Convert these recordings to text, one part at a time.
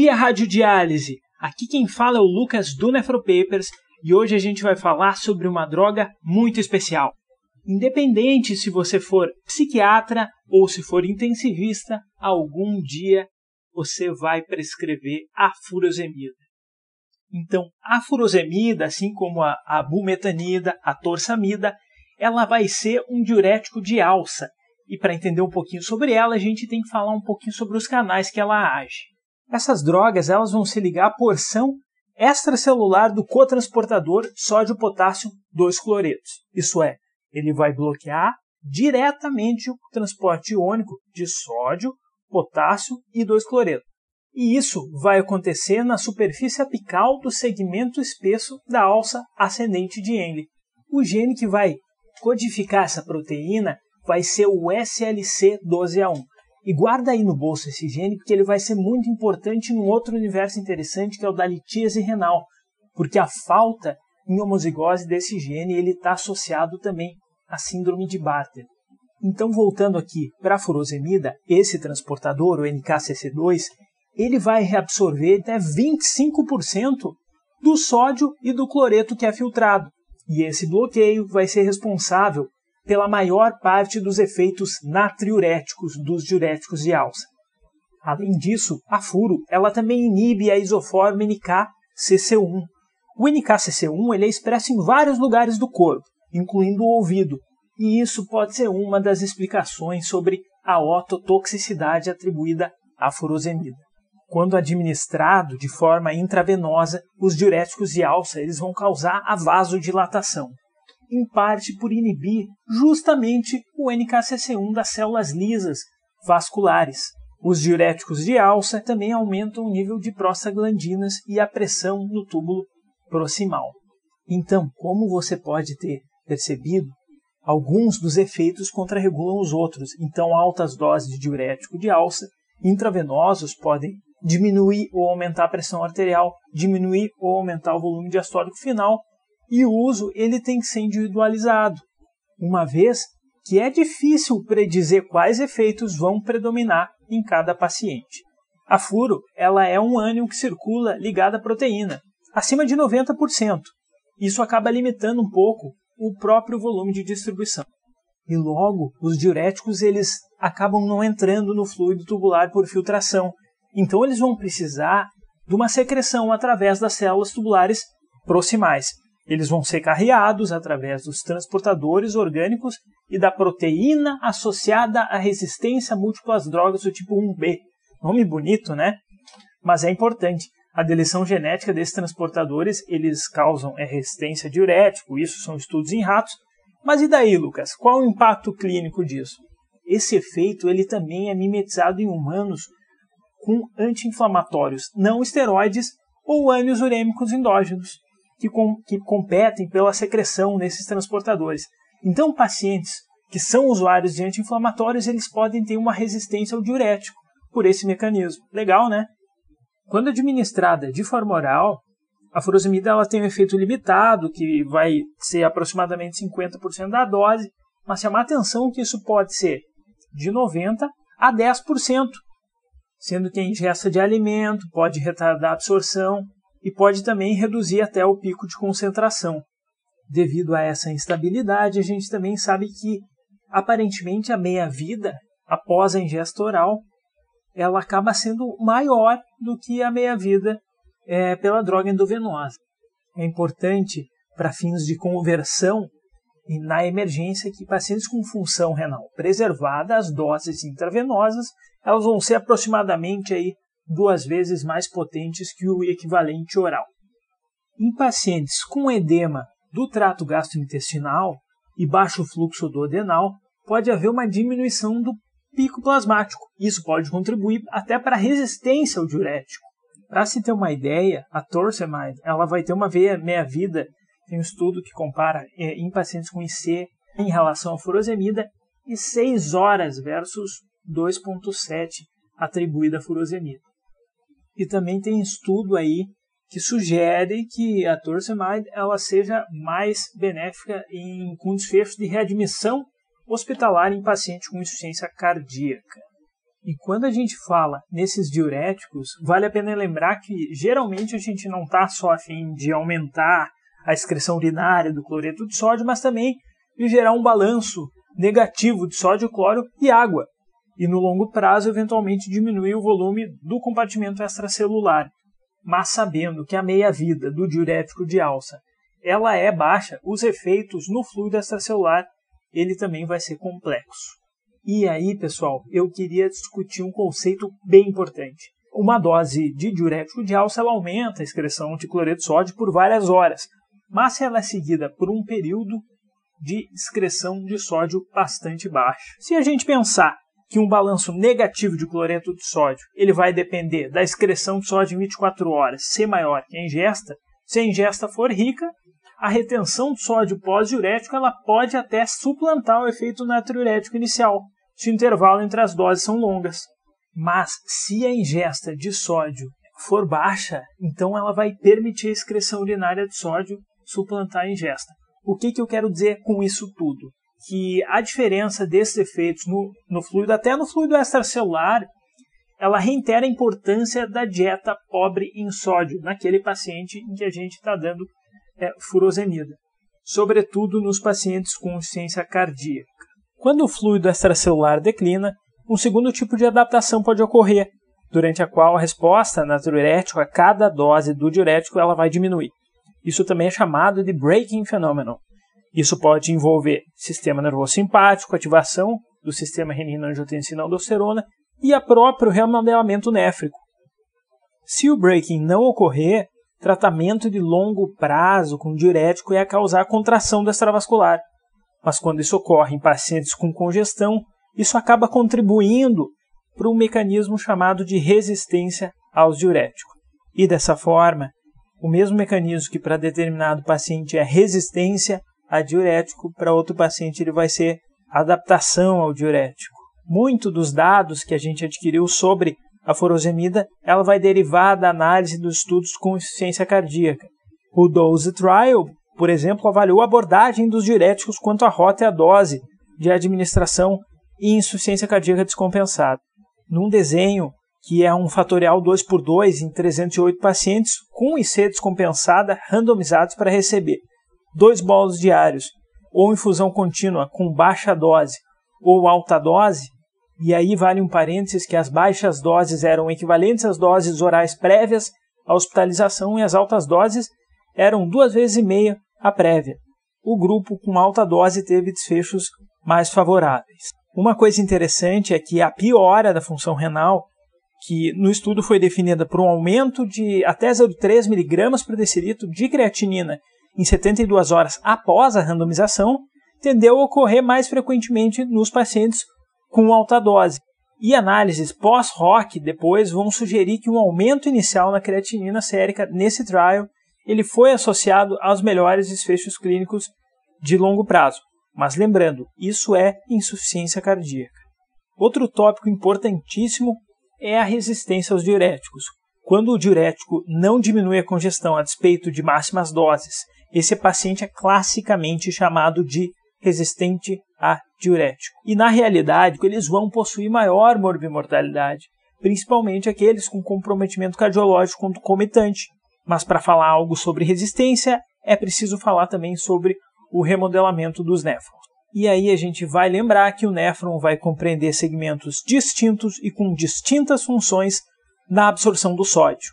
dia, Radiodiálise! Aqui quem fala é o Lucas do Nefropapers e hoje a gente vai falar sobre uma droga muito especial. Independente se você for psiquiatra ou se for intensivista, algum dia você vai prescrever a furosemida. Então, a furosemida, assim como a, a bumetanida, a torsamida, ela vai ser um diurético de alça. E para entender um pouquinho sobre ela, a gente tem que falar um pouquinho sobre os canais que ela age. Essas drogas elas vão se ligar à porção extracelular do cotransportador sódio-potássio 2-cloretos. Isso é, ele vai bloquear diretamente o transporte iônico de sódio, potássio e 2-cloreto. E isso vai acontecer na superfície apical do segmento espesso da alça ascendente de Henle. O gene que vai codificar essa proteína vai ser o SLC12A1. E guarda aí no bolso esse gene, porque ele vai ser muito importante num outro universo interessante, que é o da litíase renal, porque a falta em homozigose desse gene ele está associado também à síndrome de Bartter. Então, voltando aqui para a furosemida, esse transportador, o NKCC2, ele vai reabsorver até 25% do sódio e do cloreto que é filtrado. E esse bloqueio vai ser responsável pela maior parte dos efeitos natriuréticos dos diuréticos de alça. Além disso, a furo ela também inibe a isoforma NK-CC1. O NK-CC1 ele é expresso em vários lugares do corpo, incluindo o ouvido, e isso pode ser uma das explicações sobre a ototoxicidade atribuída à furosemida. Quando administrado de forma intravenosa, os diuréticos de alça eles vão causar a vasodilatação, em parte por inibir justamente o NKCC1 das células lisas vasculares. Os diuréticos de alça também aumentam o nível de prostaglandinas e a pressão no túbulo proximal. Então, como você pode ter percebido, alguns dos efeitos contrarregulam os outros. Então, altas doses de diurético de alça intravenosos podem diminuir ou aumentar a pressão arterial, diminuir ou aumentar o volume diastólico final, e o uso ele tem que ser individualizado, uma vez que é difícil predizer quais efeitos vão predominar em cada paciente. A furo ela é um ânion que circula ligado à proteína, acima de 90%. Isso acaba limitando um pouco o próprio volume de distribuição. E logo, os diuréticos eles acabam não entrando no fluido tubular por filtração. Então eles vão precisar de uma secreção através das células tubulares proximais. Eles vão ser carreados através dos transportadores orgânicos e da proteína associada à resistência a múltiplas drogas do tipo 1B. Nome bonito, né? Mas é importante. A deleção genética desses transportadores, eles causam é, resistência a diurético, isso são estudos em ratos. Mas e daí, Lucas? Qual o impacto clínico disso? Esse efeito ele também é mimetizado em humanos com anti-inflamatórios não esteroides ou ânions urêmicos endógenos que, com, que competem pela secreção nesses transportadores. Então, pacientes que são usuários de anti-inflamatórios, eles podem ter uma resistência ao diurético por esse mecanismo. Legal, né? Quando administrada de forma oral, a furosemida ela tem um efeito limitado, que vai ser aproximadamente 50% da dose, mas chamar atenção que isso pode ser de 90% a 10%, sendo que a ingesta de alimento pode retardar a absorção e pode também reduzir até o pico de concentração. Devido a essa instabilidade, a gente também sabe que aparentemente a meia-vida após a ingesta oral ela acaba sendo maior do que a meia-vida é, pela droga endovenosa. É importante para fins de conversão e na emergência que pacientes com função renal preservada, as doses intravenosas, elas vão ser aproximadamente aí duas vezes mais potentes que o equivalente oral. Em pacientes com edema do trato gastrointestinal e baixo fluxo do adenal, pode haver uma diminuição do pico plasmático. Isso pode contribuir até para a resistência ao diurético. Para se ter uma ideia, a torsemide ela vai ter uma meia-vida, tem um estudo que compara é, em pacientes com IC em relação à furosemida, e 6 horas versus 2,7 atribuída à furosemida. E também tem estudo aí que sugere que a torcemide ela seja mais benéfica em, com desfecho de readmissão hospitalar em paciente com insuficiência cardíaca. E quando a gente fala nesses diuréticos, vale a pena lembrar que geralmente a gente não está só a fim de aumentar a excreção urinária do cloreto de sódio, mas também de gerar um balanço negativo de sódio, cloro e água. E no longo prazo, eventualmente, diminuir o volume do compartimento extracelular. Mas sabendo que a meia-vida do diurético de alça ela é baixa, os efeitos no fluido extracelular ele também vai ser complexo. E aí, pessoal, eu queria discutir um conceito bem importante. Uma dose de diurético de alça ela aumenta a excreção de cloreto de sódio por várias horas, mas se ela é seguida por um período de excreção de sódio bastante baixo. Se a gente pensar que um balanço negativo de cloreto de sódio ele vai depender da excreção de sódio em 24 horas ser maior que a ingesta, se a ingesta for rica, a retenção de sódio pós-diurético ela pode até suplantar o efeito natriurético inicial, se o intervalo entre as doses são longas. Mas se a ingesta de sódio for baixa, então ela vai permitir a excreção urinária de sódio suplantar a ingesta. O que, que eu quero dizer com isso tudo? Que a diferença desses efeitos no, no fluido, até no fluido extracelular, ela reitera a importância da dieta pobre em sódio naquele paciente em que a gente está dando é furosemida, sobretudo nos pacientes com insuficiência cardíaca. Quando o fluido extracelular declina, um segundo tipo de adaptação pode ocorrer, durante a qual a resposta natriurética a cada dose do diurético ela vai diminuir. Isso também é chamado de breaking phenomenon. Isso pode envolver sistema nervoso simpático, ativação do sistema renina-angiotensina-aldosterona e a próprio remodelamento néfrico. Se o breaking não ocorrer, tratamento de longo prazo com diurético ia causar contração do extravascular. Mas quando isso ocorre em pacientes com congestão, isso acaba contribuindo para um mecanismo chamado de resistência aos diuréticos. E dessa forma, o mesmo mecanismo que para determinado paciente é resistência a diurético, para outro paciente ele vai ser adaptação ao diurético. Muito dos dados que a gente adquiriu sobre a furosemida ela vai derivar da análise dos estudos com insuficiência cardíaca. O Dose Trial, por exemplo, avaliou a abordagem dos diuréticos quanto à rota e a dose de administração e insuficiência cardíaca descompensada. Num desenho que é um fatorial 2 por 2 em 308 pacientes com IC descompensada randomizados para receber dois bolos diários ou infusão contínua com baixa dose ou alta dose, e aí vale um parênteses que as baixas doses eram equivalentes às doses orais prévias à hospitalização e as altas doses eram duas vezes e meia a prévia. O grupo com alta dose teve desfechos mais favoráveis. Uma coisa interessante é que a piora da função renal, que no estudo foi definida por um aumento de até 0,3 mg por decilitro de creatinina em 72 horas após a randomização, tendeu a ocorrer mais frequentemente nos pacientes com alta dose. E análises pós-ROC depois vão sugerir que um aumento inicial na creatinina sérica nesse trial ele foi associado aos melhores desfechos clínicos de longo prazo. Mas lembrando, isso é insuficiência cardíaca. Outro tópico importantíssimo é a resistência aos diuréticos. Quando o diurético não diminui a congestão a despeito de máximas doses, esse paciente é classicamente chamado de resistente a diurético. E na realidade, eles vão possuir maior morbimortalidade, principalmente aqueles com comprometimento cardiológico concomitante. Mas para falar algo sobre resistência, é preciso falar também sobre o remodelamento dos néfrons. E aí a gente vai lembrar que o néfron vai compreender segmentos distintos e com distintas funções na absorção do sódio.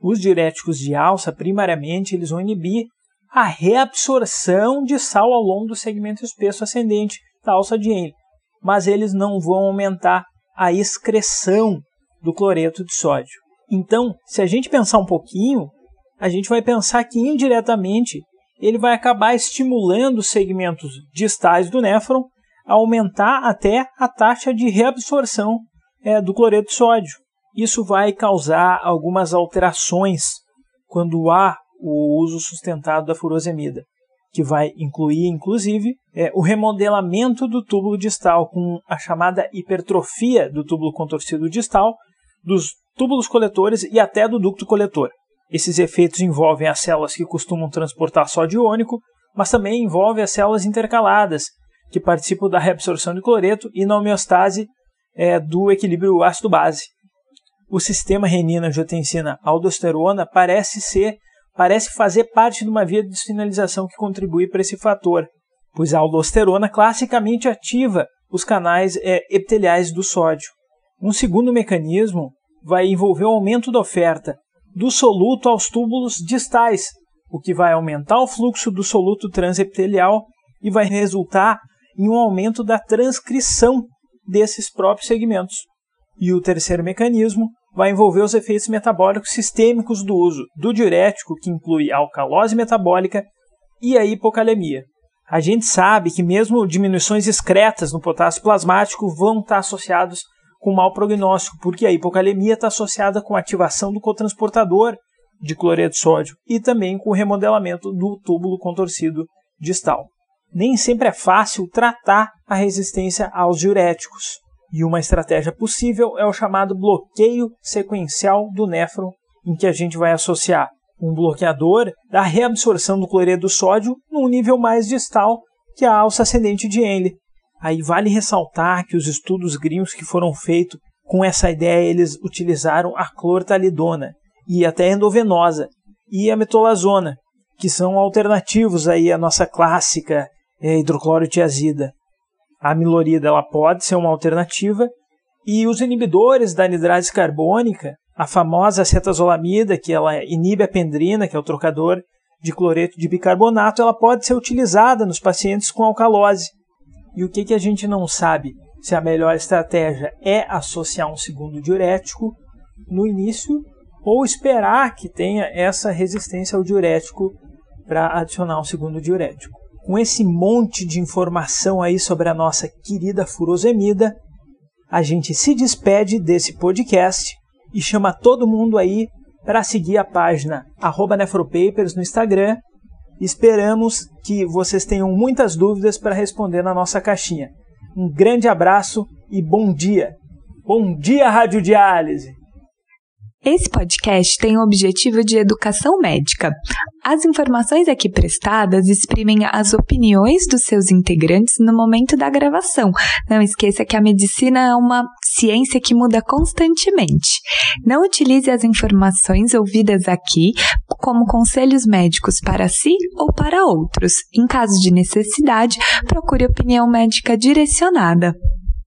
Os diuréticos de alça, primariamente, eles vão inibir a reabsorção de sal ao longo do segmento espesso ascendente da alça de Henle, mas eles não vão aumentar a excreção do cloreto de sódio. Então, se a gente pensar um pouquinho, a gente vai pensar que indiretamente ele vai acabar estimulando os segmentos distais do néfron a aumentar até a taxa de reabsorção é, do cloreto de sódio. Isso vai causar algumas alterações quando há o uso sustentado da furosemida, que vai incluir, inclusive, é, o remodelamento do túbulo distal com a chamada hipertrofia do túbulo contorcido distal, dos túbulos coletores e até do ducto coletor. Esses efeitos envolvem as células que costumam transportar sódio iônico, mas também envolve as células intercaladas, que participam da reabsorção de cloreto e na homeostase é, do equilíbrio ácido-base. O sistema renina-angiotensina-aldosterona parece ser, parece fazer parte de uma via de sinalização que contribui para esse fator, pois a aldosterona classicamente ativa os canais é, epiteliais do sódio. Um segundo mecanismo vai envolver o aumento da oferta do soluto aos túbulos distais, o que vai aumentar o fluxo do soluto transepitelial e vai resultar em um aumento da transcrição desses próprios segmentos. E o terceiro mecanismo vai envolver os efeitos metabólicos sistêmicos do uso do diurético, que inclui a alcalose metabólica e a hipocalemia. A gente sabe que mesmo diminuições excretas no potássio plasmático vão estar associados com mau prognóstico, porque a hipocalemia está associada com a ativação do cotransportador de cloreto de sódio e também com o remodelamento do túbulo contorcido distal. Nem sempre é fácil tratar a resistência aos diuréticos, e uma estratégia possível é o chamado bloqueio sequencial do néfron, em que a gente vai associar um bloqueador da reabsorção do cloreto do sódio num nível mais distal que a alça ascendente de Henle. Aí vale ressaltar que os estudos gringos que foram feitos com essa ideia, eles utilizaram a clortalidona e até endovenosa e a metolazona, que são alternativos aí à nossa clássica é, hidroclorotiazida. A amilorida ela pode ser uma alternativa e os inibidores da anidrase carbônica a famosa acetazolamida, que ela inibe a pendrina, que é o trocador de cloreto de bicarbonato, ela pode ser utilizada nos pacientes com alcalose. E o que, que a gente não sabe? Se a melhor estratégia é associar um segundo diurético no início ou esperar que tenha essa resistência ao diurético para adicionar um segundo diurético. Com esse monte de informação aí sobre a nossa querida furosemida, a gente se despede desse podcast e chama todo mundo aí para seguir a página nefropapers no Instagram. Esperamos que vocês tenham muitas dúvidas para responder na nossa caixinha. Um grande abraço e bom dia! Bom dia, Radiodiálise! Esse podcast tem o objetivo de educação médica. As informações aqui prestadas exprimem as opiniões dos seus integrantes no momento da gravação. Não esqueça que a medicina é uma ciência que muda constantemente. Não utilize as informações ouvidas aqui como conselhos médicos para si ou para outros. Em caso de necessidade, procure opinião médica direcionada.